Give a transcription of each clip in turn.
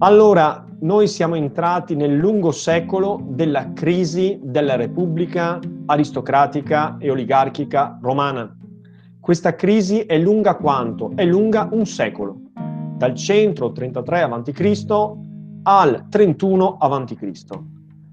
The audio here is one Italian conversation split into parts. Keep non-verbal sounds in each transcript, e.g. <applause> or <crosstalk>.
Allora, noi siamo entrati nel lungo secolo della crisi della Repubblica aristocratica e oligarchica romana. Questa crisi è lunga quanto? È lunga un secolo, dal centro 33 a.C. al 31 a.C.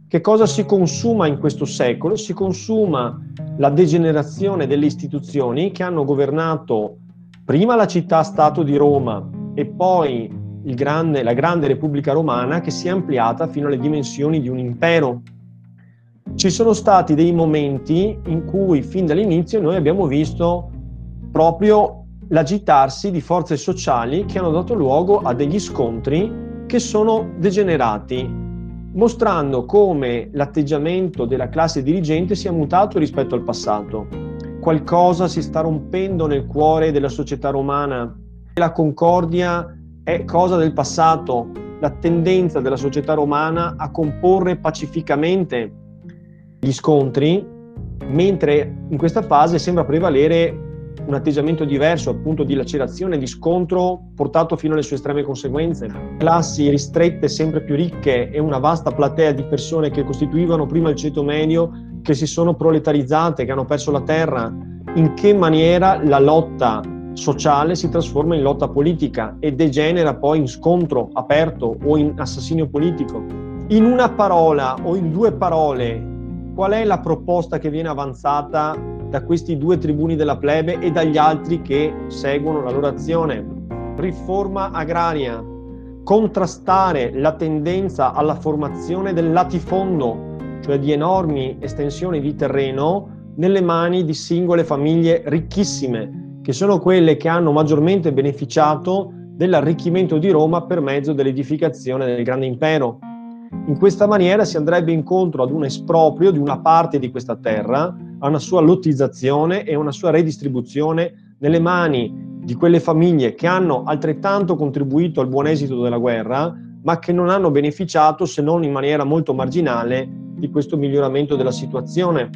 Che cosa si consuma in questo secolo? Si consuma la degenerazione delle istituzioni che hanno governato prima la città-stato di Roma e poi grande, la grande Repubblica Romana che si è ampliata fino alle dimensioni di un impero. Ci sono stati dei momenti in cui fin dall'inizio noi abbiamo visto proprio l'agitarsi di forze sociali che hanno dato luogo a degli scontri che sono degenerati, mostrando come l'atteggiamento della classe dirigente sia mutato rispetto al passato. Qualcosa si sta rompendo nel cuore della società romana. La concordia è cosa del passato, la tendenza della società romana a comporre pacificamente gli scontri, mentre in questa fase sembra prevalere un atteggiamento diverso, appunto di lacerazione, di scontro portato fino alle sue estreme conseguenze. Classi ristrette sempre più ricche e una vasta platea di persone che costituivano prima il ceto medio, che si sono proletarizzate, che hanno perso la terra. In che maniera la lotta sociale si trasforma in lotta politica e degenera poi in scontro aperto o in assassinio politico. In una parola o in due parole, qual è la proposta che viene avanzata da questi due tribuni della plebe e dagli altri che seguono la loro azione? Riforma agraria, contrastare la tendenza alla formazione del latifondo, cioè di enormi estensioni di terreno nelle mani di singole famiglie ricchissime che sono quelle che hanno maggiormente beneficiato dell'arricchimento di Roma per mezzo dell'edificazione del grande impero. In questa maniera si andrebbe incontro ad un esproprio di una parte di questa terra, a una sua lottizzazione e una sua redistribuzione nelle mani di quelle famiglie che hanno altrettanto contribuito al buon esito della guerra, ma che non hanno beneficiato, se non in maniera molto marginale, di questo miglioramento della situazione.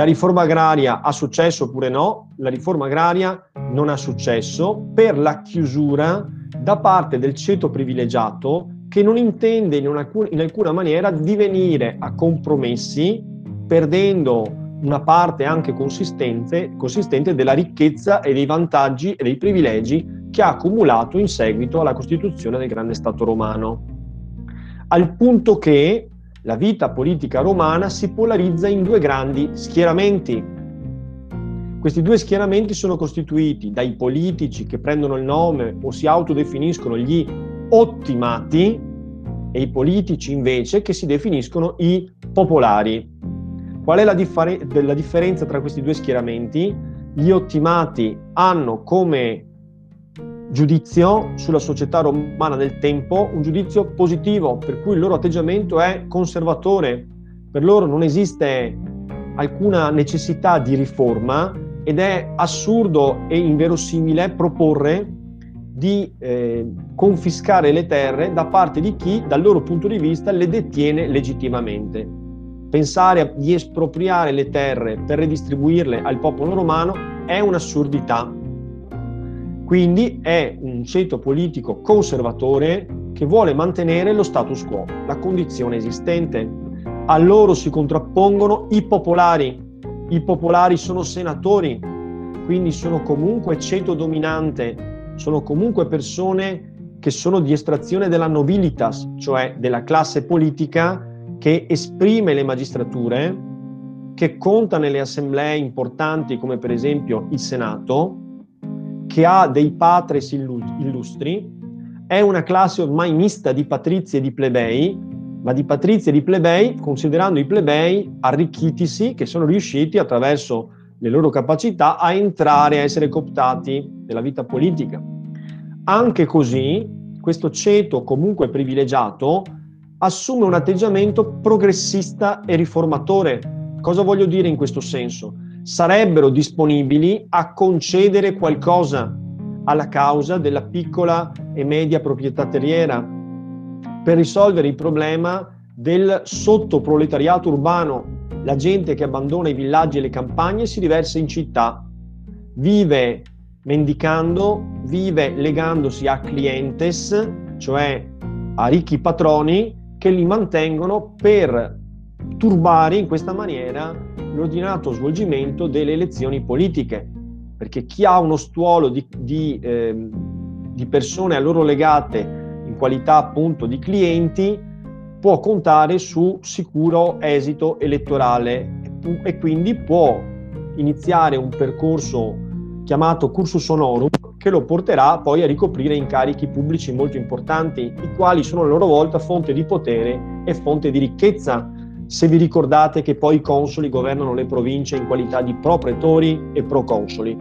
La riforma agraria ha successo oppure no? La riforma agraria non ha successo per la chiusura da parte del ceto privilegiato che non intende in, una, in alcuna maniera divenire a compromessi perdendo una parte anche consistente, consistente della ricchezza e dei vantaggi e dei privilegi che ha accumulato in seguito alla costituzione del grande Stato romano. Al punto che la vita politica romana si polarizza in due grandi schieramenti. Questi due schieramenti sono costituiti dai politici che prendono il nome o si autodefiniscono gli ottimati e i politici invece che si definiscono i popolari. Qual è la, differ- la differenza tra questi due schieramenti? Gli ottimati hanno come giudizio sulla società romana del tempo, un giudizio positivo, per cui il loro atteggiamento è conservatore. Per loro non esiste alcuna necessità di riforma ed è assurdo e inverosimile proporre di eh, confiscare le terre da parte di chi, dal loro punto di vista, le detiene legittimamente. Pensare di espropriare le terre per redistribuirle al popolo romano è un'assurdità quindi è un ceto politico conservatore che vuole mantenere lo status quo, la condizione esistente. A loro si contrappongono i popolari. I popolari sono senatori, quindi sono comunque ceto dominante, sono comunque persone che sono di estrazione della nobilitas, cioè della classe politica che esprime le magistrature, che conta nelle assemblee importanti come per esempio il Senato, che ha dei patres illustri, è una classe ormai mista di patrizi e di plebei, ma di patrizi e di plebei, considerando i plebei arricchitisi, che sono riusciti attraverso le loro capacità a entrare, a essere cooptati nella vita politica. Anche così, questo ceto comunque privilegiato assume un atteggiamento progressista e riformatore. Cosa voglio dire in questo senso? Sarebbero disponibili a concedere qualcosa alla causa della piccola e media proprietà terriera per risolvere il problema del sottoproletariato urbano, la gente che abbandona i villaggi e le campagne si riversa in città, vive mendicando, vive legandosi a clientes cioè a ricchi patroni che li mantengono per turbare in questa maniera l'ordinato svolgimento delle elezioni politiche, perché chi ha uno stuolo di, di, eh, di persone a loro legate in qualità appunto di clienti può contare su sicuro esito elettorale e quindi può iniziare un percorso chiamato cursus honorum che lo porterà poi a ricoprire incarichi pubblici molto importanti, i quali sono a loro volta fonte di potere e fonte di ricchezza se vi ricordate che poi i consoli governano le province in qualità di pro-pretori e pro-consoli.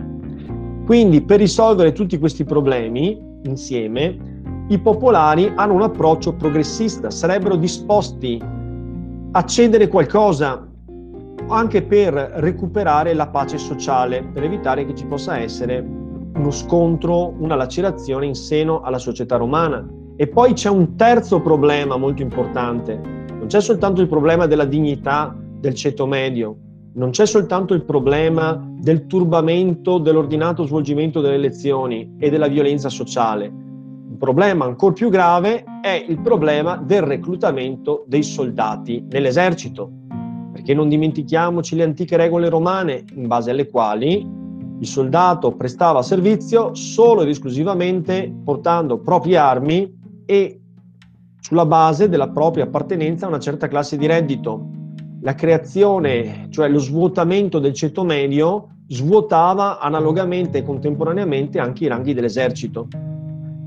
Quindi per risolvere tutti questi problemi insieme, i popolari hanno un approccio progressista, sarebbero disposti a cedere qualcosa anche per recuperare la pace sociale, per evitare che ci possa essere uno scontro, una lacerazione in seno alla società romana. E poi c'è un terzo problema molto importante, c'è soltanto il problema della dignità del ceto medio, non c'è soltanto il problema del turbamento dell'ordinato svolgimento delle elezioni e della violenza sociale. Il problema ancora più grave è il problema del reclutamento dei soldati nell'esercito, perché non dimentichiamoci le antiche regole romane in base alle quali il soldato prestava servizio solo ed esclusivamente portando proprie armi e sulla base della propria appartenenza a una certa classe di reddito. La creazione, cioè lo svuotamento del ceto medio, svuotava analogamente e contemporaneamente anche i ranghi dell'esercito.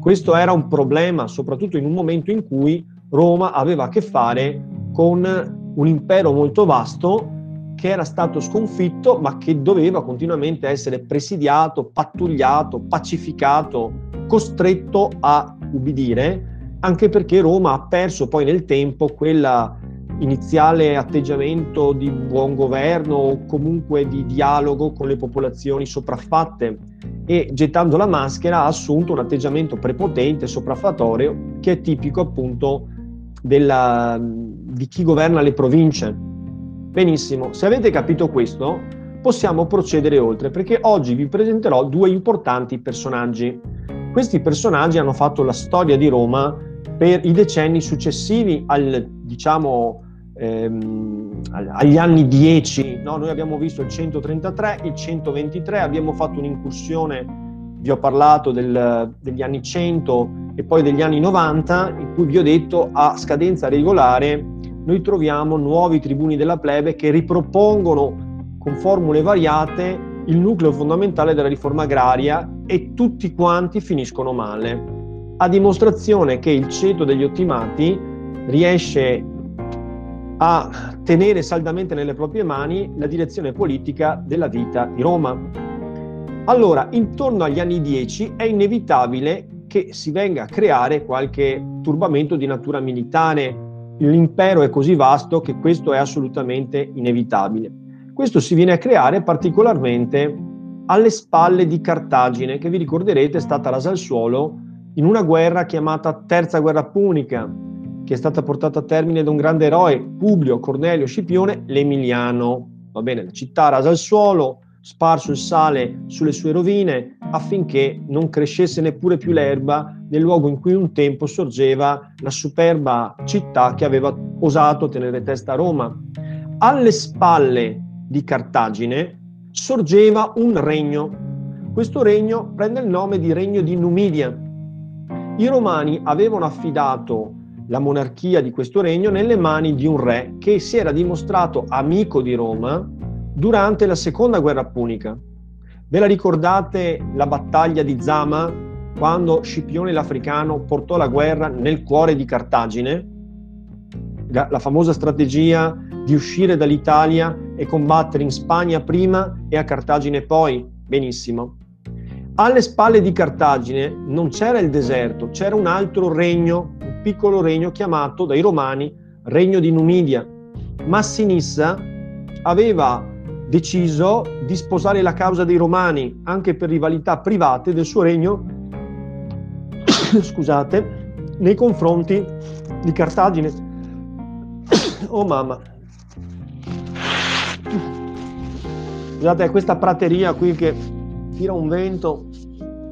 Questo era un problema, soprattutto in un momento in cui Roma aveva a che fare con un impero molto vasto che era stato sconfitto ma che doveva continuamente essere presidiato, pattugliato, pacificato, costretto a ubbidire anche perché Roma ha perso poi nel tempo quella iniziale atteggiamento di buon governo o comunque di dialogo con le popolazioni sopraffatte e gettando la maschera ha assunto un atteggiamento prepotente, sopraffatorio, che è tipico appunto della, di chi governa le province. Benissimo, se avete capito questo, possiamo procedere oltre perché oggi vi presenterò due importanti personaggi. Questi personaggi hanno fatto la storia di Roma per i decenni successivi al, diciamo, ehm, agli anni 10. No? Noi abbiamo visto il 133, il 123, abbiamo fatto un'incursione, vi ho parlato del, degli anni 100 e poi degli anni 90, in cui vi ho detto a scadenza regolare noi troviamo nuovi tribuni della plebe che ripropongono con formule variate il nucleo fondamentale della riforma agraria e tutti quanti finiscono male a dimostrazione che il ceto degli ottimati riesce a tenere saldamente nelle proprie mani la direzione politica della vita di Roma. Allora, intorno agli anni 10 è inevitabile che si venga a creare qualche turbamento di natura militare. L'impero è così vasto che questo è assolutamente inevitabile. Questo si viene a creare particolarmente alle spalle di Cartagine, che vi ricorderete è stata rasa al suolo in una guerra chiamata Terza Guerra Punica, che è stata portata a termine da un grande eroe, Publio Cornelio Scipione l'Emiliano. Va bene, la città rasa al suolo, sparso il sale sulle sue rovine affinché non crescesse neppure più l'erba nel luogo in cui un tempo sorgeva la superba città che aveva osato tenere testa a Roma. Alle spalle di Cartagine sorgeva un regno. Questo regno prende il nome di Regno di Numidia i romani avevano affidato la monarchia di questo regno nelle mani di un re che si era dimostrato amico di Roma durante la seconda guerra punica. Ve la ricordate la battaglia di Zama quando Scipione l'Africano portò la guerra nel cuore di Cartagine? La famosa strategia di uscire dall'Italia e combattere in Spagna prima e a Cartagine poi? Benissimo. Alle spalle di Cartagine non c'era il deserto, c'era un altro regno, un piccolo regno chiamato dai romani Regno di Numidia. Massinissa aveva deciso di sposare la causa dei romani anche per rivalità private del suo regno, <coughs> scusate, nei confronti di Cartagine. <coughs> oh mamma. Scusate, questa prateria qui che tira un vento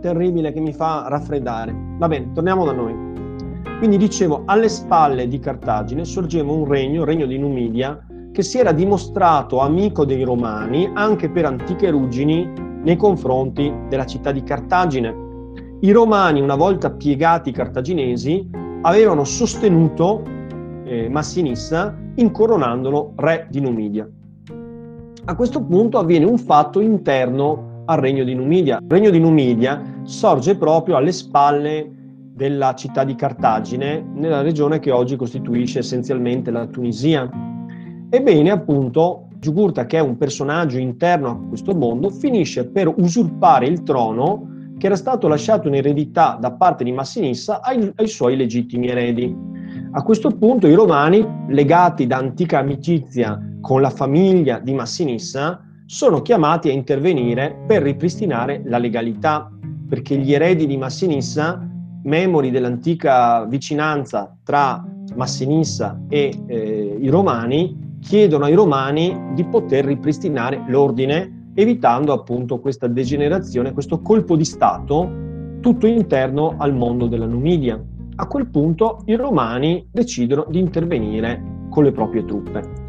terribile che mi fa raffreddare. Va bene, torniamo da noi. Quindi dicevo, alle spalle di Cartagine sorgeva un regno, il regno di Numidia, che si era dimostrato amico dei Romani anche per antiche ruggini nei confronti della città di Cartagine. I Romani, una volta piegati i cartaginesi, avevano sostenuto eh, Massinissa incoronandolo re di Numidia. A questo punto avviene un fatto interno al regno di Numidia. Il regno di Numidia sorge proprio alle spalle della città di Cartagine, nella regione che oggi costituisce essenzialmente la Tunisia. Ebbene, appunto, Giugurta, che è un personaggio interno a questo mondo, finisce per usurpare il trono che era stato lasciato in eredità da parte di Massinissa ai, ai suoi legittimi eredi. A questo punto i romani, legati da antica amicizia con la famiglia di Massinissa, sono chiamati a intervenire per ripristinare la legalità, perché gli eredi di Massinissa memori dell'antica vicinanza tra Massinissa e eh, i Romani, chiedono ai Romani di poter ripristinare l'ordine, evitando appunto questa degenerazione, questo colpo di Stato tutto interno al mondo della Numidia. A quel punto i Romani decidono di intervenire con le proprie truppe.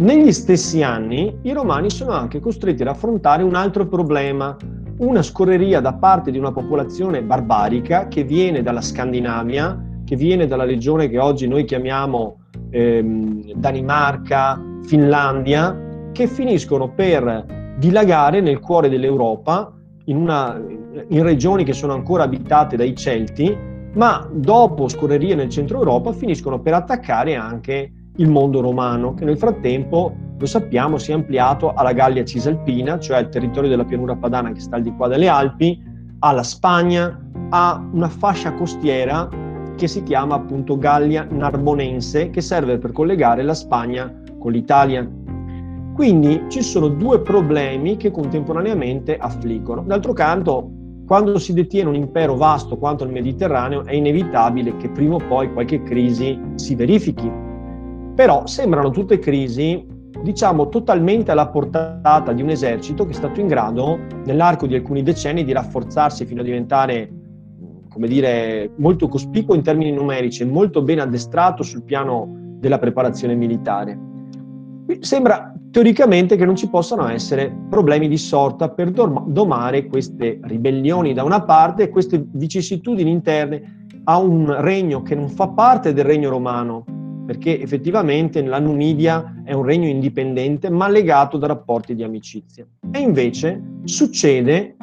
Negli stessi anni i Romani sono anche costretti ad affrontare un altro problema, una scorreria da parte di una popolazione barbarica che viene dalla Scandinavia, che viene dalla regione che oggi noi chiamiamo ehm, Danimarca, Finlandia, che finiscono per dilagare nel cuore dell'Europa, in, una, in regioni che sono ancora abitate dai Celti, ma dopo scorrerie nel centro Europa finiscono per attaccare anche il mondo romano, che nel frattempo lo sappiamo, si è ampliato alla Gallia Cisalpina, cioè il territorio della pianura padana che sta al di qua delle Alpi, alla Spagna, a una fascia costiera che si chiama appunto Gallia Narbonense, che serve per collegare la Spagna con l'Italia. Quindi ci sono due problemi che contemporaneamente affliggono. D'altro canto, quando si detiene un impero vasto quanto il Mediterraneo, è inevitabile che prima o poi qualche crisi si verifichi. Però sembrano tutte crisi diciamo totalmente alla portata di un esercito che è stato in grado nell'arco di alcuni decenni di rafforzarsi fino a diventare come dire molto cospicuo in termini numerici e molto ben addestrato sul piano della preparazione militare. Sembra teoricamente che non ci possano essere problemi di sorta per domare queste ribellioni da una parte e queste vicissitudini interne a un regno che non fa parte del regno romano, perché effettivamente la Numidia è un regno indipendente ma legato da rapporti di amicizia. E invece succede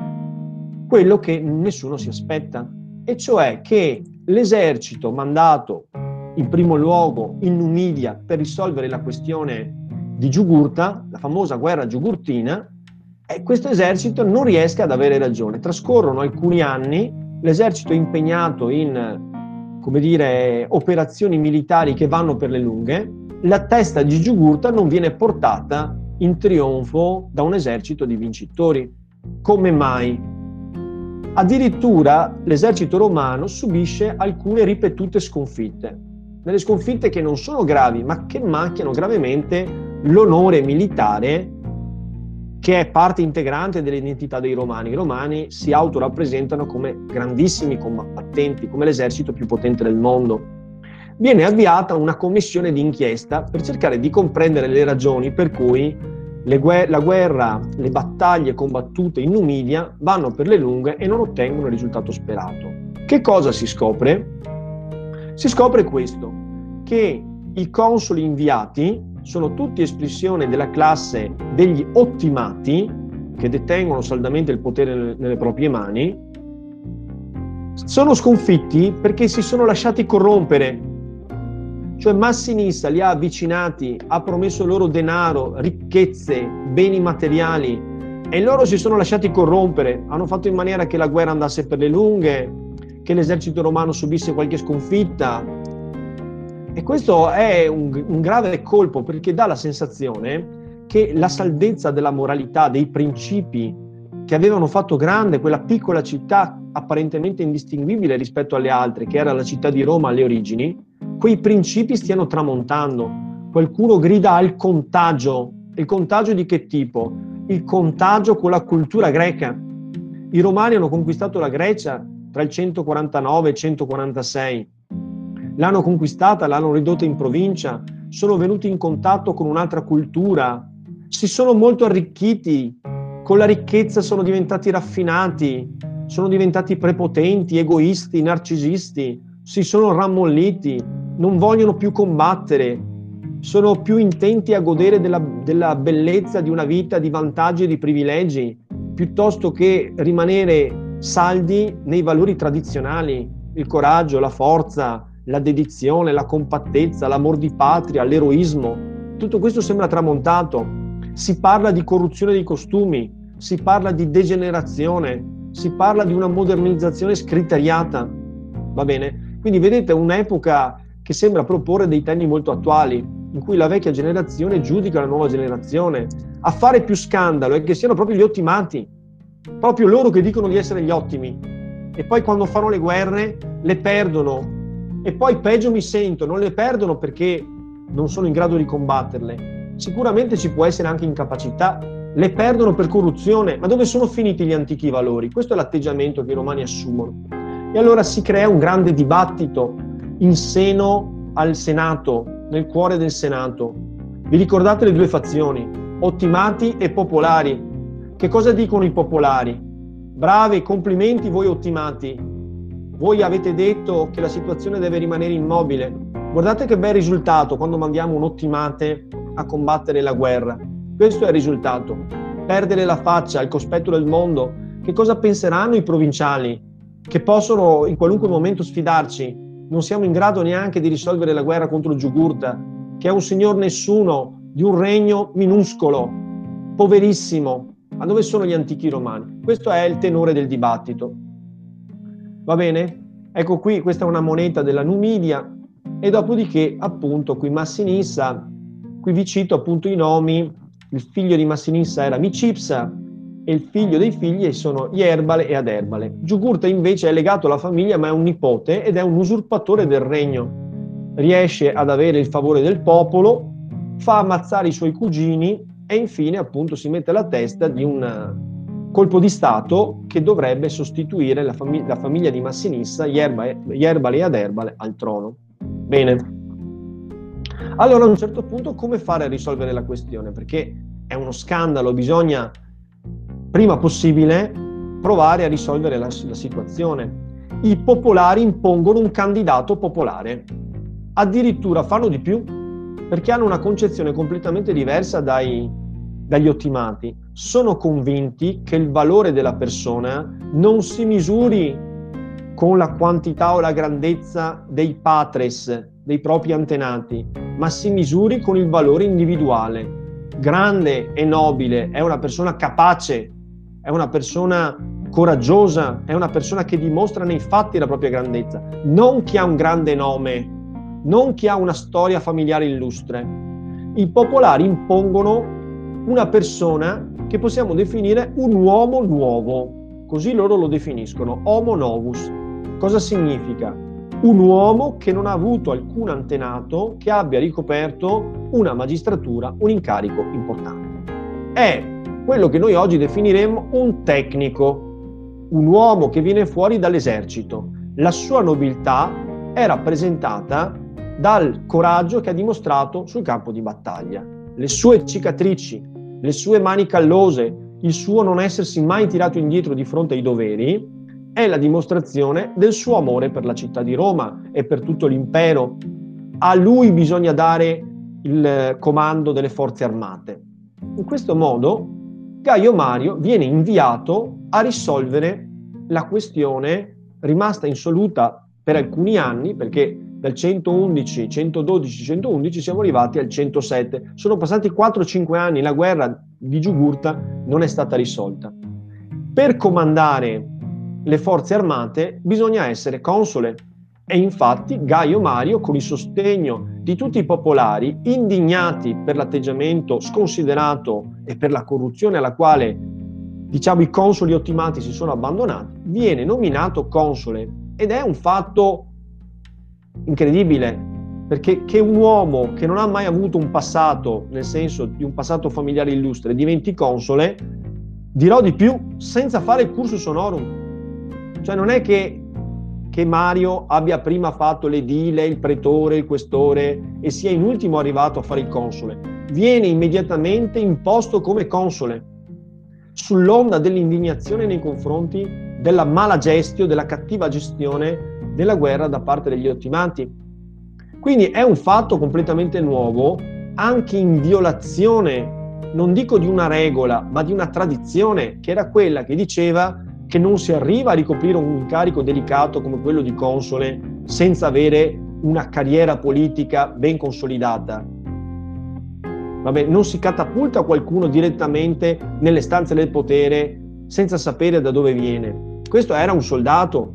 quello che nessuno si aspetta, e cioè che l'esercito mandato in primo luogo in Numidia per risolvere la questione di Giugurta, la famosa guerra giugurtina, e questo esercito non riesca ad avere ragione. Trascorrono alcuni anni, l'esercito impegnato in come dire, operazioni militari che vanno per le lunghe, la testa di Giugurta non viene portata in trionfo da un esercito di vincitori. Come mai? Addirittura l'esercito romano subisce alcune ripetute sconfitte, delle sconfitte che non sono gravi, ma che macchiano gravemente l'onore militare che è parte integrante dell'identità dei romani. I romani si autorappresentano come grandissimi combattenti, come l'esercito più potente del mondo. Viene avviata una commissione di inchiesta per cercare di comprendere le ragioni per cui guer- la guerra, le battaglie combattute in Numidia vanno per le lunghe e non ottengono il risultato sperato. Che cosa si scopre? Si scopre questo, che i consoli inviati sono tutti espressione della classe degli ottimati che detengono saldamente il potere nelle proprie mani, sono sconfitti perché si sono lasciati corrompere. Cioè Massinissa li ha avvicinati, ha promesso loro denaro, ricchezze, beni materiali e loro si sono lasciati corrompere, hanno fatto in maniera che la guerra andasse per le lunghe, che l'esercito romano subisse qualche sconfitta, e questo è un, un grave colpo perché dà la sensazione che la salvezza della moralità, dei principi che avevano fatto grande quella piccola città apparentemente indistinguibile rispetto alle altre, che era la città di Roma alle origini, quei principi stiano tramontando. Qualcuno grida al contagio. Il contagio di che tipo? Il contagio con la cultura greca. I romani hanno conquistato la Grecia tra il 149 e il 146 l'hanno conquistata, l'hanno ridotta in provincia, sono venuti in contatto con un'altra cultura, si sono molto arricchiti, con la ricchezza sono diventati raffinati, sono diventati prepotenti, egoisti, narcisisti, si sono rammolliti, non vogliono più combattere, sono più intenti a godere della, della bellezza di una vita di vantaggi e di privilegi, piuttosto che rimanere saldi nei valori tradizionali, il coraggio, la forza, la dedizione, la compattezza, l'amor di patria, l'eroismo. Tutto questo sembra tramontato. Si parla di corruzione dei costumi, si parla di degenerazione, si parla di una modernizzazione scriteriata. Va bene? Quindi vedete un'epoca che sembra proporre dei temi molto attuali, in cui la vecchia generazione giudica la nuova generazione. A fare più scandalo è che siano proprio gli ottimati, proprio loro che dicono di essere gli ottimi. E poi quando fanno le guerre le perdono e poi peggio mi sento, non le perdono perché non sono in grado di combatterle. Sicuramente ci può essere anche incapacità, le perdono per corruzione, ma dove sono finiti gli antichi valori? Questo è l'atteggiamento che i romani assumono. E allora si crea un grande dibattito in seno al Senato, nel cuore del Senato. Vi ricordate le due fazioni, ottimati e popolari? Che cosa dicono i popolari? Bravi, complimenti voi ottimati, voi avete detto che la situazione deve rimanere immobile. Guardate che bel risultato quando mandiamo un ottimate a combattere la guerra. Questo è il risultato. Perdere la faccia al cospetto del mondo. Che cosa penseranno i provinciali che possono in qualunque momento sfidarci? Non siamo in grado neanche di risolvere la guerra contro Giugurta, che è un signor nessuno di un regno minuscolo, poverissimo. Ma dove sono gli antichi romani? Questo è il tenore del dibattito. Va bene? Ecco qui, questa è una moneta della Numidia e dopodiché appunto qui Massinissa, qui vi cito appunto i nomi, il figlio di Massinissa era Micipsa e il figlio dei figli sono Ierbale e Aderbale. Giugurta invece è legato alla famiglia ma è un nipote ed è un usurpatore del regno. Riesce ad avere il favore del popolo, fa ammazzare i suoi cugini e infine appunto si mette alla testa di un colpo di Stato che dovrebbe sostituire la, fam- la famiglia di Massinissa, Yerbale e Aderbale, al trono. Bene. Allora a un certo punto come fare a risolvere la questione? Perché è uno scandalo, bisogna prima possibile provare a risolvere la, la situazione. I popolari impongono un candidato popolare, addirittura fanno di più, perché hanno una concezione completamente diversa dai, dagli ottimati, sono convinti che il valore della persona non si misuri con la quantità o la grandezza dei patres, dei propri antenati, ma si misuri con il valore individuale. Grande e nobile è una persona capace, è una persona coraggiosa, è una persona che dimostra nei fatti la propria grandezza, non chi ha un grande nome, non chi ha una storia familiare illustre. I popolari impongono una persona che possiamo definire un uomo nuovo, così loro lo definiscono, homo novus. Cosa significa? Un uomo che non ha avuto alcun antenato che abbia ricoperto una magistratura, un incarico importante. È quello che noi oggi definiremmo un tecnico, un uomo che viene fuori dall'esercito. La sua nobiltà è rappresentata dal coraggio che ha dimostrato sul campo di battaglia. Le sue cicatrici, le sue mani callose, il suo non essersi mai tirato indietro di fronte ai doveri, è la dimostrazione del suo amore per la città di Roma e per tutto l'impero. A lui bisogna dare il comando delle forze armate. In questo modo Gaio Mario viene inviato a risolvere la questione rimasta insoluta per alcuni anni, perché dal 111, 112, 111 siamo arrivati al 107. Sono passati 4-5 anni, la guerra di Giugurta non è stata risolta. Per comandare le forze armate bisogna essere console e infatti Gaio Mario, con il sostegno di tutti i popolari, indignati per l'atteggiamento sconsiderato e per la corruzione alla quale diciamo i consoli ottimati si sono abbandonati, viene nominato console ed è un fatto incredibile, perché che un uomo che non ha mai avuto un passato, nel senso di un passato familiare illustre, diventi console, dirò di più, senza fare il cursus honorum. Cioè non è che che Mario abbia prima fatto l'edile, il pretore, il questore e sia in ultimo arrivato a fare il console. Viene immediatamente imposto come console, sull'onda dell'indignazione nei confronti della mala gestione, della cattiva gestione della guerra da parte degli ottimanti. Quindi è un fatto completamente nuovo, anche in violazione, non dico di una regola, ma di una tradizione, che era quella che diceva che non si arriva a ricoprire un incarico delicato come quello di console senza avere una carriera politica ben consolidata. Vabbè, non si catapulta qualcuno direttamente nelle stanze del potere senza sapere da dove viene. Questo era un soldato,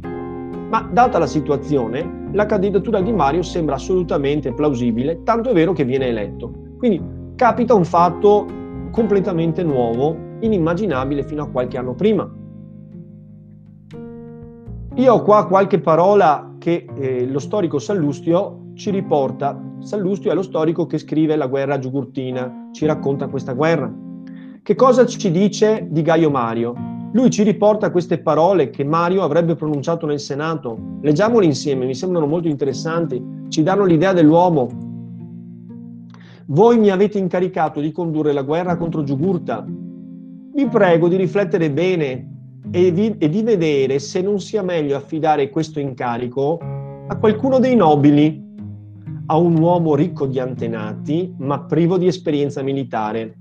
ma data la situazione, la candidatura di Mario sembra assolutamente plausibile, tanto è vero che viene eletto. Quindi capita un fatto completamente nuovo, inimmaginabile fino a qualche anno prima. Io ho qua qualche parola che eh, lo storico Sallustio ci riporta. Sallustio è lo storico che scrive La guerra giugurtina, ci racconta questa guerra. Che cosa ci dice di Gaio Mario? Lui ci riporta queste parole che Mario avrebbe pronunciato nel Senato. Leggiamole insieme, mi sembrano molto interessanti, ci danno l'idea dell'uomo. Voi mi avete incaricato di condurre la guerra contro Giugurta. Vi prego di riflettere bene e di, e di vedere se non sia meglio affidare questo incarico a qualcuno dei nobili, a un uomo ricco di antenati ma privo di esperienza militare.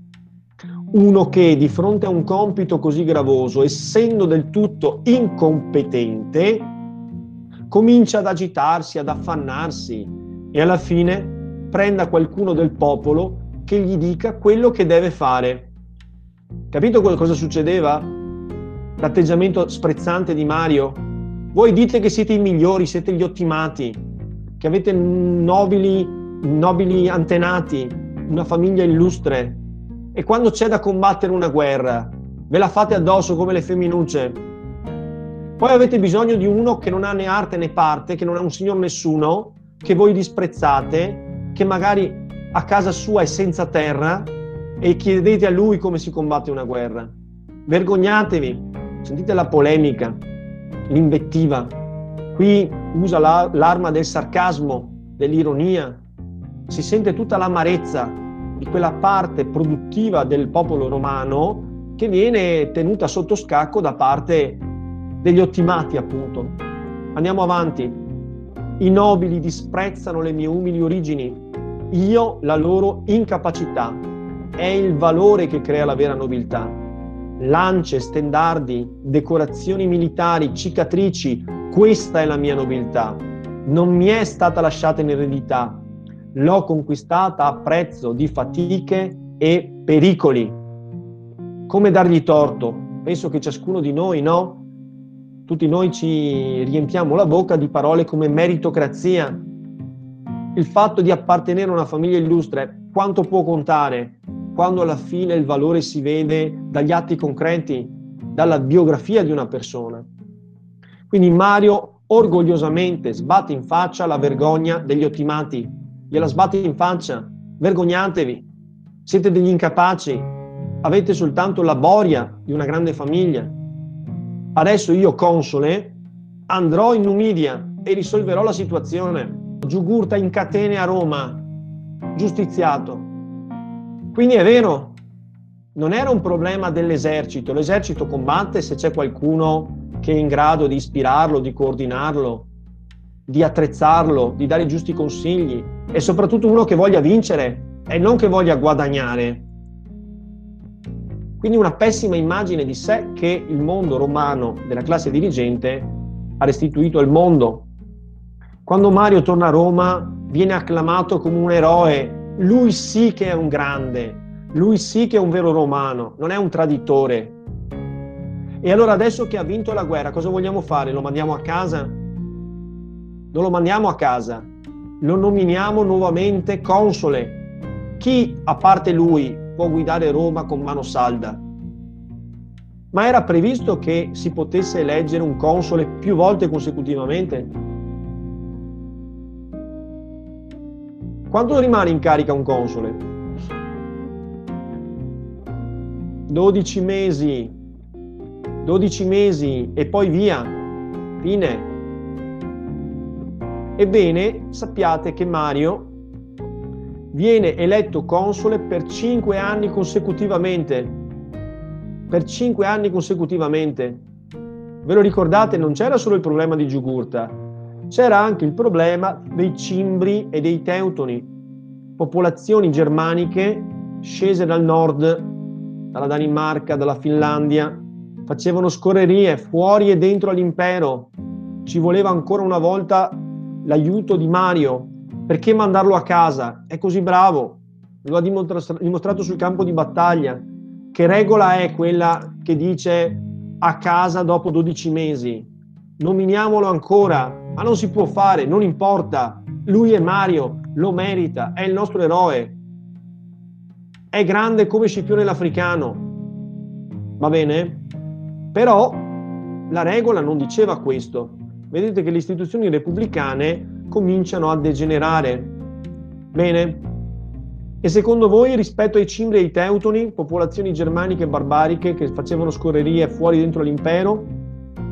Uno che di fronte a un compito così gravoso, essendo del tutto incompetente, comincia ad agitarsi, ad affannarsi e alla fine prenda qualcuno del popolo che gli dica quello che deve fare. Capito cosa succedeva? l'atteggiamento sprezzante di Mario. Voi dite che siete i migliori, siete gli ottimati, che avete nobili, nobili antenati, una famiglia illustre. E quando c'è da combattere una guerra, ve la fate addosso come le femminucce. Poi avete bisogno di uno che non ha né arte né parte, che non ha un signor nessuno, che voi disprezzate, che magari a casa sua è senza terra e chiedete a lui come si combatte una guerra. Vergognatevi, Sentite la polemica, l'invettiva. Qui usa la, l'arma del sarcasmo, dell'ironia. Si sente tutta l'amarezza di quella parte produttiva del popolo romano che viene tenuta sotto scacco da parte degli ottimati, appunto. Andiamo avanti. I nobili disprezzano le mie umili origini, io la loro incapacità. È il valore che crea la vera nobiltà lance, stendardi, decorazioni militari, cicatrici, questa è la mia nobiltà. Non mi è stata lasciata in eredità, l'ho conquistata a prezzo di fatiche e pericoli. Come dargli torto? Penso che ciascuno di noi, no? Tutti noi ci riempiamo la bocca di parole come meritocrazia. Il fatto di appartenere a una famiglia illustre, quanto può contare? quando alla fine il valore si vede dagli atti concreti, dalla biografia di una persona. Quindi Mario orgogliosamente sbatte in faccia la vergogna degli ottimati, gliela sbatte in faccia, vergognatevi, siete degli incapaci, avete soltanto la boria di una grande famiglia. Adesso io, console, andrò in Numidia e risolverò la situazione. Giugurta in catene a Roma, giustiziato. Quindi è vero, non era un problema dell'esercito, l'esercito combatte se c'è qualcuno che è in grado di ispirarlo, di coordinarlo, di attrezzarlo, di dare i giusti consigli e soprattutto uno che voglia vincere e non che voglia guadagnare. Quindi una pessima immagine di sé che il mondo romano della classe dirigente ha restituito al mondo. Quando Mario torna a Roma viene acclamato come un eroe lui sì che è un grande, lui sì che è un vero romano, non è un traditore. E allora adesso che ha vinto la guerra, cosa vogliamo fare? Lo mandiamo a casa? Non lo mandiamo a casa, lo nominiamo nuovamente console. Chi, a parte lui, può guidare Roma con mano salda? Ma era previsto che si potesse eleggere un console più volte consecutivamente? Quanto rimane in carica un console? 12 mesi, 12 mesi e poi via, fine. Ebbene, sappiate che Mario viene eletto console per cinque anni consecutivamente. Per cinque anni consecutivamente. Ve lo ricordate? Non c'era solo il problema di Giugurta, c'era anche il problema dei Cimbri e dei Teutoni, popolazioni germaniche scese dal nord, dalla Danimarca, dalla Finlandia, facevano scorrerie fuori e dentro l'impero. Ci voleva ancora una volta l'aiuto di Mario. Perché mandarlo a casa? È così bravo, lo ha dimostrato sul campo di battaglia. Che regola è quella che dice a casa dopo 12 mesi? Nominiamolo ancora, ma non si può fare, non importa. Lui è Mario, lo merita, è il nostro eroe. È grande come Scipione l'Africano. Va bene? Però la regola non diceva questo vedete che le istituzioni repubblicane cominciano a degenerare. Bene? E secondo voi, rispetto ai Cimbri e ai Teutoni, popolazioni germaniche barbariche che facevano scorrerie fuori dentro l'impero,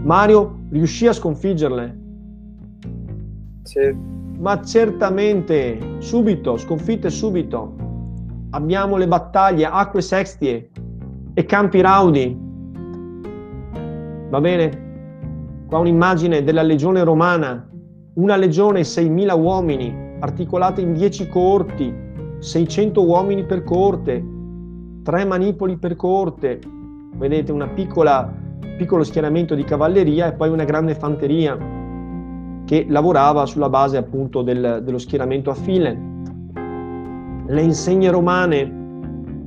Mario riuscì a sconfiggerle? Sì. Ma certamente, subito, sconfitte subito. Abbiamo le battaglie, acque sextie e campi raudi. Va bene? Qua un'immagine della legione romana, una legione 6.000 uomini, articolata in 10 coorti, 600 uomini per coorte, 3 manipoli per coorte, vedete un piccolo schieramento di cavalleria e poi una grande fanteria che lavorava sulla base appunto del, dello schieramento a file. Le insegne romane,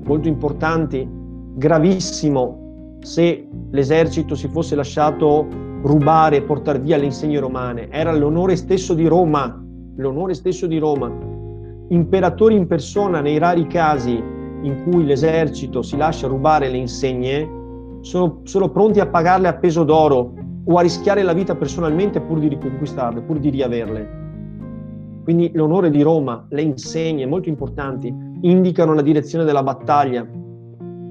molto importanti, gravissimo. Se l'esercito si fosse lasciato rubare e portare via le insegne romane, era l'onore stesso di Roma, l'onore stesso di Roma. Imperatori in persona, nei rari casi in cui l'esercito si lascia rubare le insegne, sono, sono pronti a pagarle a peso d'oro o a rischiare la vita personalmente pur di riconquistarle, pur di riaverle. Quindi l'onore di Roma, le insegne molto importanti, indicano la direzione della battaglia,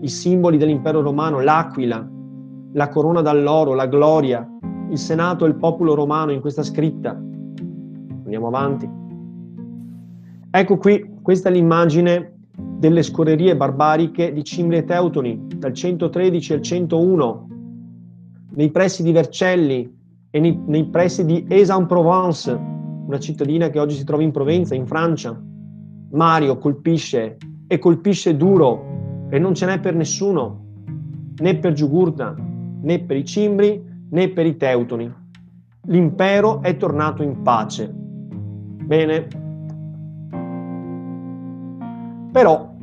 i simboli dell'impero romano, l'aquila, la corona d'alloro, la gloria, il Senato e il popolo romano in questa scritta. Andiamo avanti. Ecco qui, questa è l'immagine delle scorrerie barbariche di Cimri e Teutoni, dal 113 al 101, nei pressi di Vercelli e nei, nei pressi di Aix-en-Provence, una cittadina che oggi si trova in Provenza, in Francia. Mario colpisce e colpisce duro e non ce n'è per nessuno, né per Giugurta, né per i cimbri, né per i teutoni. L'impero è tornato in pace. Bene. Però,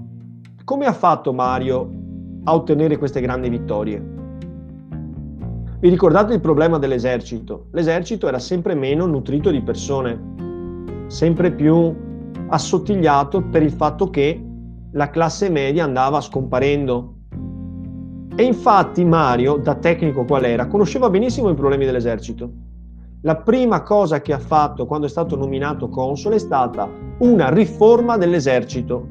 come ha fatto Mario a ottenere queste grandi vittorie? Vi ricordate il problema dell'esercito? L'esercito era sempre meno nutrito di persone, sempre più assottigliato per il fatto che la classe media andava scomparendo, e infatti Mario, da tecnico qual era, conosceva benissimo i problemi dell'esercito. La prima cosa che ha fatto quando è stato nominato console è stata una riforma dell'esercito.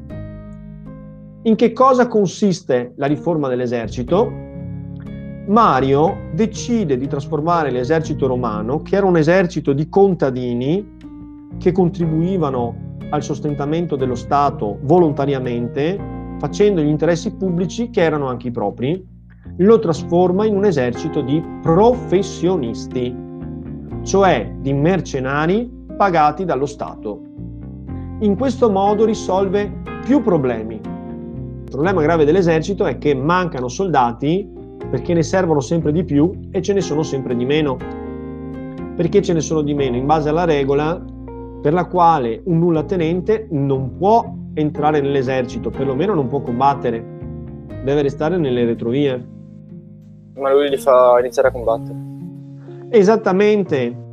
In che cosa consiste la riforma dell'esercito? Mario decide di trasformare l'esercito romano, che era un esercito di contadini che contribuivano al sostentamento dello Stato volontariamente, facendo gli interessi pubblici che erano anche i propri, lo trasforma in un esercito di professionisti, cioè di mercenari pagati dallo Stato. In questo modo risolve più problemi. Il problema grave dell'esercito è che mancano soldati perché ne servono sempre di più e ce ne sono sempre di meno. Perché ce ne sono di meno? In base alla regola per la quale un nullatenente non può entrare nell'esercito, perlomeno non può combattere, deve restare nelle retrovie ma lui li fa iniziare a combattere. Esattamente.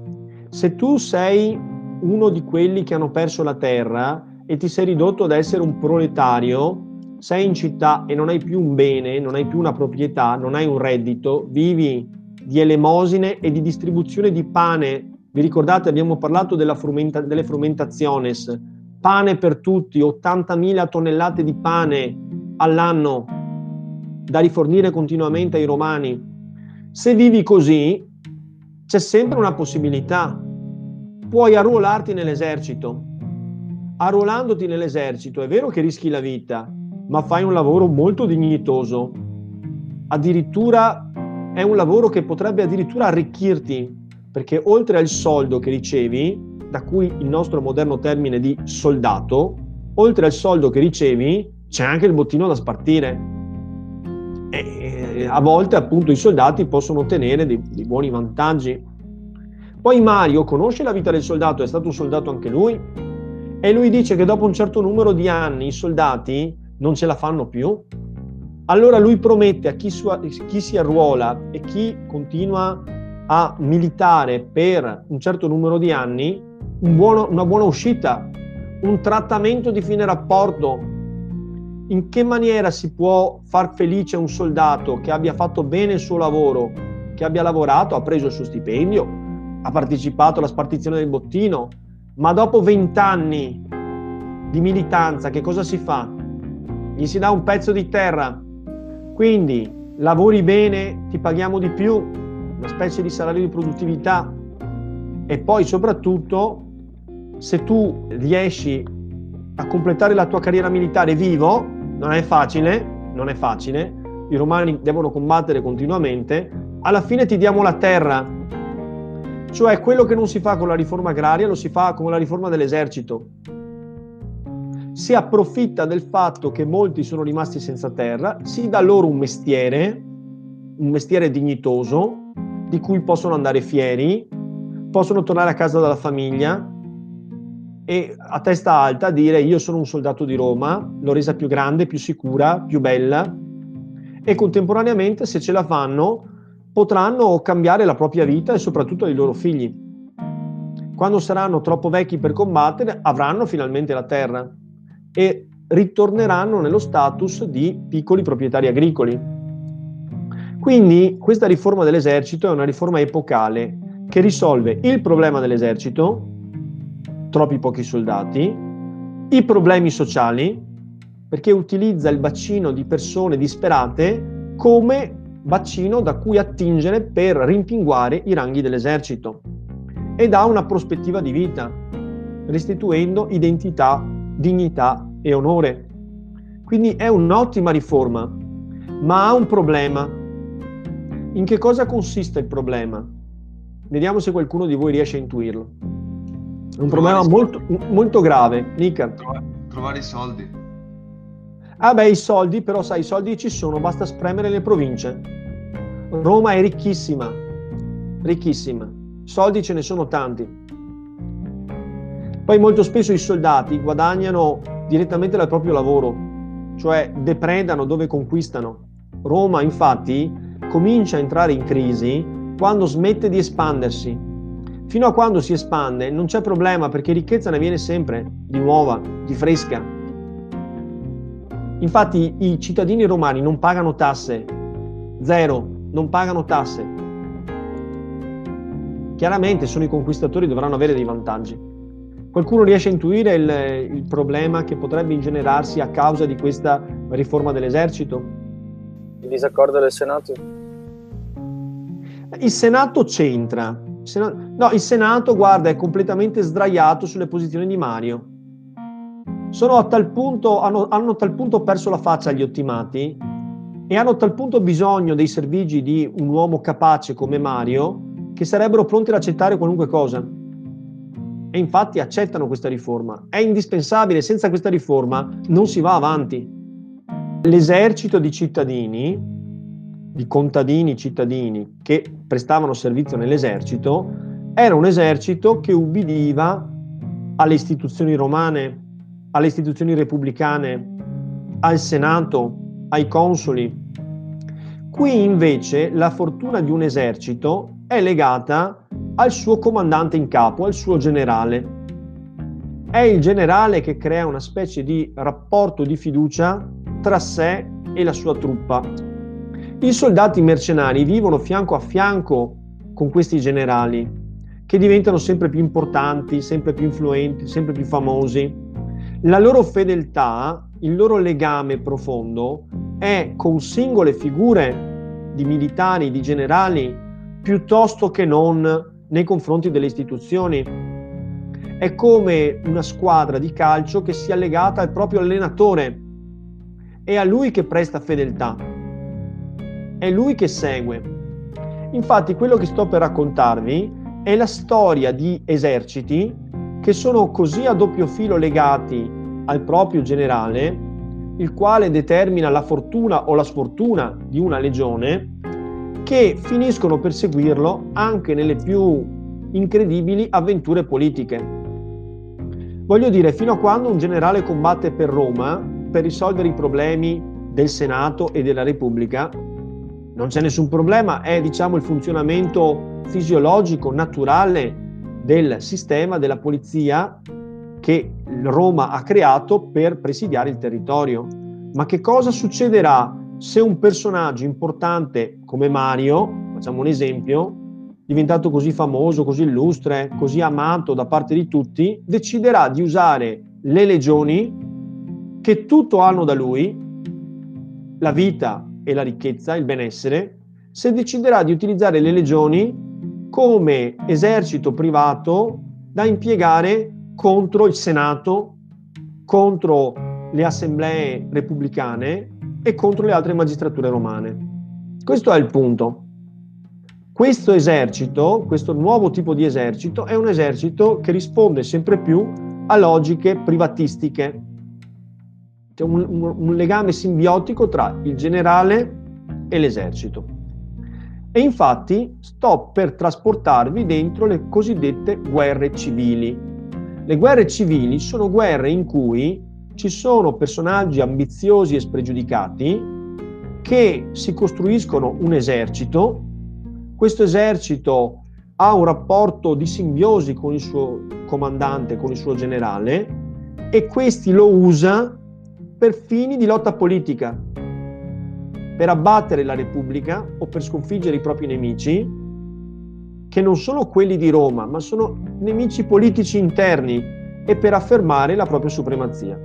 Se tu sei uno di quelli che hanno perso la terra e ti sei ridotto ad essere un proletario, sei in città e non hai più un bene, non hai più una proprietà, non hai un reddito, vivi di elemosine e di distribuzione di pane. Vi ricordate, abbiamo parlato frumenta, delle frumentazioni, pane per tutti, 80.000 tonnellate di pane all'anno da rifornire continuamente ai romani. Se vivi così, c'è sempre una possibilità. puoi arruolarti nell'esercito. Arruolandoti nell'esercito è vero che rischi la vita, ma fai un lavoro molto dignitoso. Addirittura è un lavoro che potrebbe addirittura arricchirti, perché oltre al soldo che ricevi, da cui il nostro moderno termine di soldato, oltre al soldo che ricevi, c'è anche il bottino da spartire. E a volte appunto i soldati possono ottenere dei, dei buoni vantaggi. Poi Mario conosce la vita del soldato, è stato un soldato anche lui, e lui dice che dopo un certo numero di anni i soldati non ce la fanno più. Allora lui promette a chi, su, chi si arruola e chi continua a militare per un certo numero di anni un buono, una buona uscita, un trattamento di fine rapporto. In che maniera si può far felice un soldato che abbia fatto bene il suo lavoro, che abbia lavorato, ha preso il suo stipendio, ha partecipato alla spartizione del bottino, ma dopo vent'anni di militanza che cosa si fa? Gli si dà un pezzo di terra. Quindi lavori bene, ti paghiamo di più, una specie di salario di produttività e poi soprattutto se tu riesci a completare la tua carriera militare vivo, non è facile, non è facile, i romani devono combattere continuamente, alla fine ti diamo la terra, cioè quello che non si fa con la riforma agraria lo si fa con la riforma dell'esercito. Si approfitta del fatto che molti sono rimasti senza terra, si dà loro un mestiere, un mestiere dignitoso, di cui possono andare fieri, possono tornare a casa dalla famiglia, e a testa alta dire io sono un soldato di Roma, l'ho resa più grande, più sicura, più bella e contemporaneamente se ce la fanno potranno cambiare la propria vita e soprattutto i loro figli. Quando saranno troppo vecchi per combattere avranno finalmente la terra e ritorneranno nello status di piccoli proprietari agricoli. Quindi questa riforma dell'esercito è una riforma epocale che risolve il problema dell'esercito, troppi pochi soldati, i problemi sociali, perché utilizza il bacino di persone disperate come bacino da cui attingere per rimpinguare i ranghi dell'esercito e dà una prospettiva di vita, restituendo identità, dignità e onore. Quindi è un'ottima riforma, ma ha un problema. In che cosa consiste il problema? Vediamo se qualcuno di voi riesce a intuirlo. È un problema molto, molto, grave, Nica. Trovare i soldi. Ah beh, i soldi, però sai, i soldi ci sono, basta spremere le province. Roma è ricchissima, ricchissima. Soldi ce ne sono tanti. Poi molto spesso i soldati guadagnano direttamente dal proprio lavoro, cioè depredano dove conquistano. Roma infatti comincia a entrare in crisi quando smette di espandersi Fino a quando si espande non c'è problema perché ricchezza ne viene sempre di nuova, di fresca. Infatti i cittadini romani non pagano tasse, zero, non pagano tasse. Chiaramente sono i conquistatori dovranno avere dei vantaggi. Qualcuno riesce a intuire il, il problema che potrebbe ingenerarsi a causa di questa riforma dell'esercito? Il disaccordo del Senato? Il Senato c'entra, No, il Senato, guarda, è completamente sdraiato sulle posizioni di Mario. Sono a tal punto, hanno, hanno a tal punto perso la faccia agli ottimati e hanno a tal punto bisogno dei servigi di un uomo capace come Mario che sarebbero pronti ad accettare qualunque cosa. E infatti accettano questa riforma. È indispensabile, senza questa riforma non si va avanti. L'esercito di cittadini di contadini cittadini che prestavano servizio nell'esercito era un esercito che ubbidiva alle istituzioni romane, alle istituzioni repubblicane, al Senato, ai consoli. Qui invece la fortuna di un esercito è legata al suo comandante in capo, al suo generale. È il generale che crea una specie di rapporto di fiducia tra sé e la sua truppa. I soldati mercenari vivono fianco a fianco con questi generali, che diventano sempre più importanti, sempre più influenti, sempre più famosi. La loro fedeltà, il loro legame profondo è con singole figure di militari, di generali, piuttosto che non nei confronti delle istituzioni. È come una squadra di calcio che sia legata al proprio allenatore. È a lui che presta fedeltà. È lui che segue. Infatti quello che sto per raccontarvi è la storia di eserciti che sono così a doppio filo legati al proprio generale, il quale determina la fortuna o la sfortuna di una legione, che finiscono per seguirlo anche nelle più incredibili avventure politiche. Voglio dire, fino a quando un generale combatte per Roma per risolvere i problemi del Senato e della Repubblica, non c'è nessun problema, è diciamo il funzionamento fisiologico, naturale del sistema della polizia che Roma ha creato per presidiare il territorio. Ma che cosa succederà se un personaggio importante come Mario, facciamo un esempio, diventato così famoso, così illustre, così amato da parte di tutti, deciderà di usare le legioni che tutto hanno da lui, la vita e la ricchezza, il benessere, se deciderà di utilizzare le legioni come esercito privato da impiegare contro il Senato, contro le assemblee repubblicane e contro le altre magistrature romane. Questo è il punto. Questo esercito, questo nuovo tipo di esercito, è un esercito che risponde sempre più a logiche privatistiche. C'è un, un, un legame simbiotico tra il generale e l'esercito. E infatti sto per trasportarvi dentro le cosiddette guerre civili. Le guerre civili sono guerre in cui ci sono personaggi ambiziosi e spregiudicati che si costruiscono un esercito questo esercito ha un rapporto di simbiosi con il suo comandante, con il suo generale e questi lo usa per fini di lotta politica, per abbattere la Repubblica o per sconfiggere i propri nemici, che non sono quelli di Roma, ma sono nemici politici interni e per affermare la propria supremazia.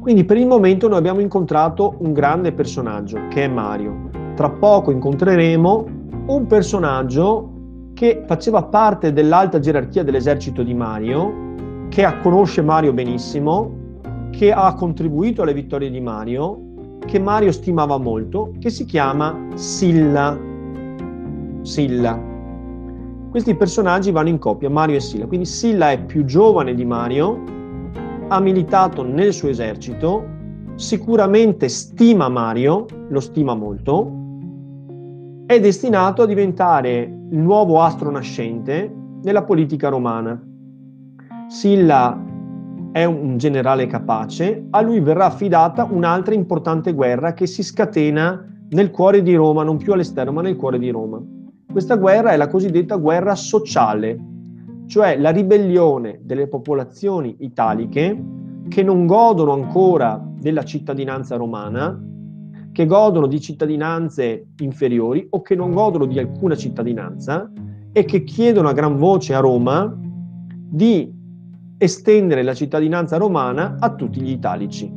Quindi per il momento noi abbiamo incontrato un grande personaggio che è Mario tra poco incontreremo un personaggio che faceva parte dell'alta gerarchia dell'esercito di Mario, che conosce Mario benissimo, che ha contribuito alle vittorie di Mario, che Mario stimava molto, che si chiama Silla. Silla. Questi personaggi vanno in coppia, Mario e Silla. Quindi Silla è più giovane di Mario, ha militato nel suo esercito, sicuramente stima Mario, lo stima molto, è destinato a diventare il nuovo astro nascente della politica romana. Silla è un generale capace, a lui verrà affidata un'altra importante guerra che si scatena nel cuore di Roma, non più all'esterno, ma nel cuore di Roma. Questa guerra è la cosiddetta guerra sociale, cioè la ribellione delle popolazioni italiche che non godono ancora della cittadinanza romana, che godono di cittadinanze inferiori o che non godono di alcuna cittadinanza e che chiedono a gran voce a Roma di estendere la cittadinanza romana a tutti gli italici.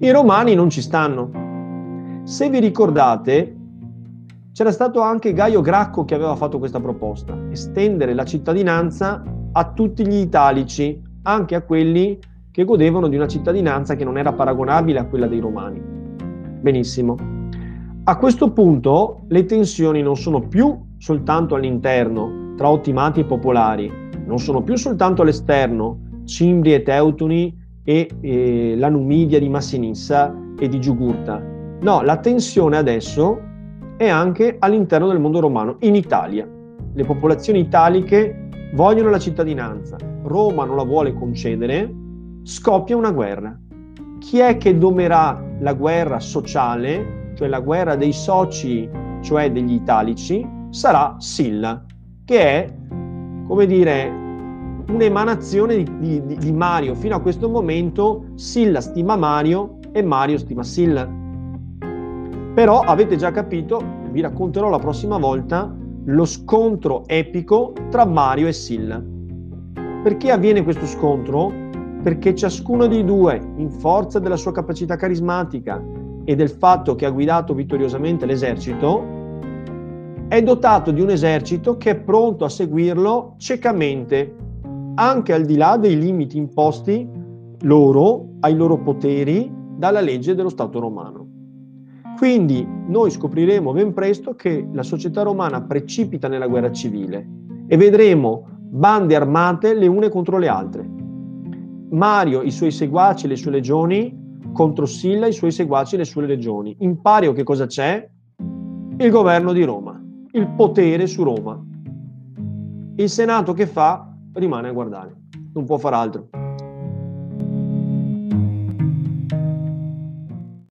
I romani non ci stanno. Se vi ricordate, c'era stato anche Gaio Gracco che aveva fatto questa proposta, estendere la cittadinanza a tutti gli italici, anche a quelli che godevano di una cittadinanza che non era paragonabile a quella dei romani. Benissimo. A questo punto le tensioni non sono più soltanto all'interno tra ottimati e popolari, non sono più soltanto all'esterno, Cimbri e Teutoni e eh, la Numidia di Massinissa e di Giugurta. No, la tensione adesso è anche all'interno del mondo romano, in Italia. Le popolazioni italiche vogliono la cittadinanza, Roma non la vuole concedere, scoppia una guerra. Chi è che domerà la guerra sociale, cioè la guerra dei soci, cioè degli italici, sarà Silla, che è, come dire, un'emanazione di, di, di, Mario. Fino a questo momento Silla stima Mario e Mario stima Silla. Però avete già capito, vi racconterò la prossima volta, lo scontro epico tra Mario e Silla. Perché avviene questo scontro? perché ciascuno dei due, in forza della sua capacità carismatica e del fatto che ha guidato vittoriosamente l'esercito, è dotato di un esercito che è pronto a seguirlo ciecamente, anche al di là dei limiti imposti loro, ai loro poteri, dalla legge dello Stato romano. Quindi noi scopriremo ben presto che la società romana precipita nella guerra civile e vedremo bande armate le une contro le altre. Mario, i suoi seguaci, le sue legioni, contro Silla, i suoi seguaci, le sue legioni. In pario che cosa c'è? Il governo di Roma, il potere su Roma. Il Senato che fa rimane a guardare, non può far altro.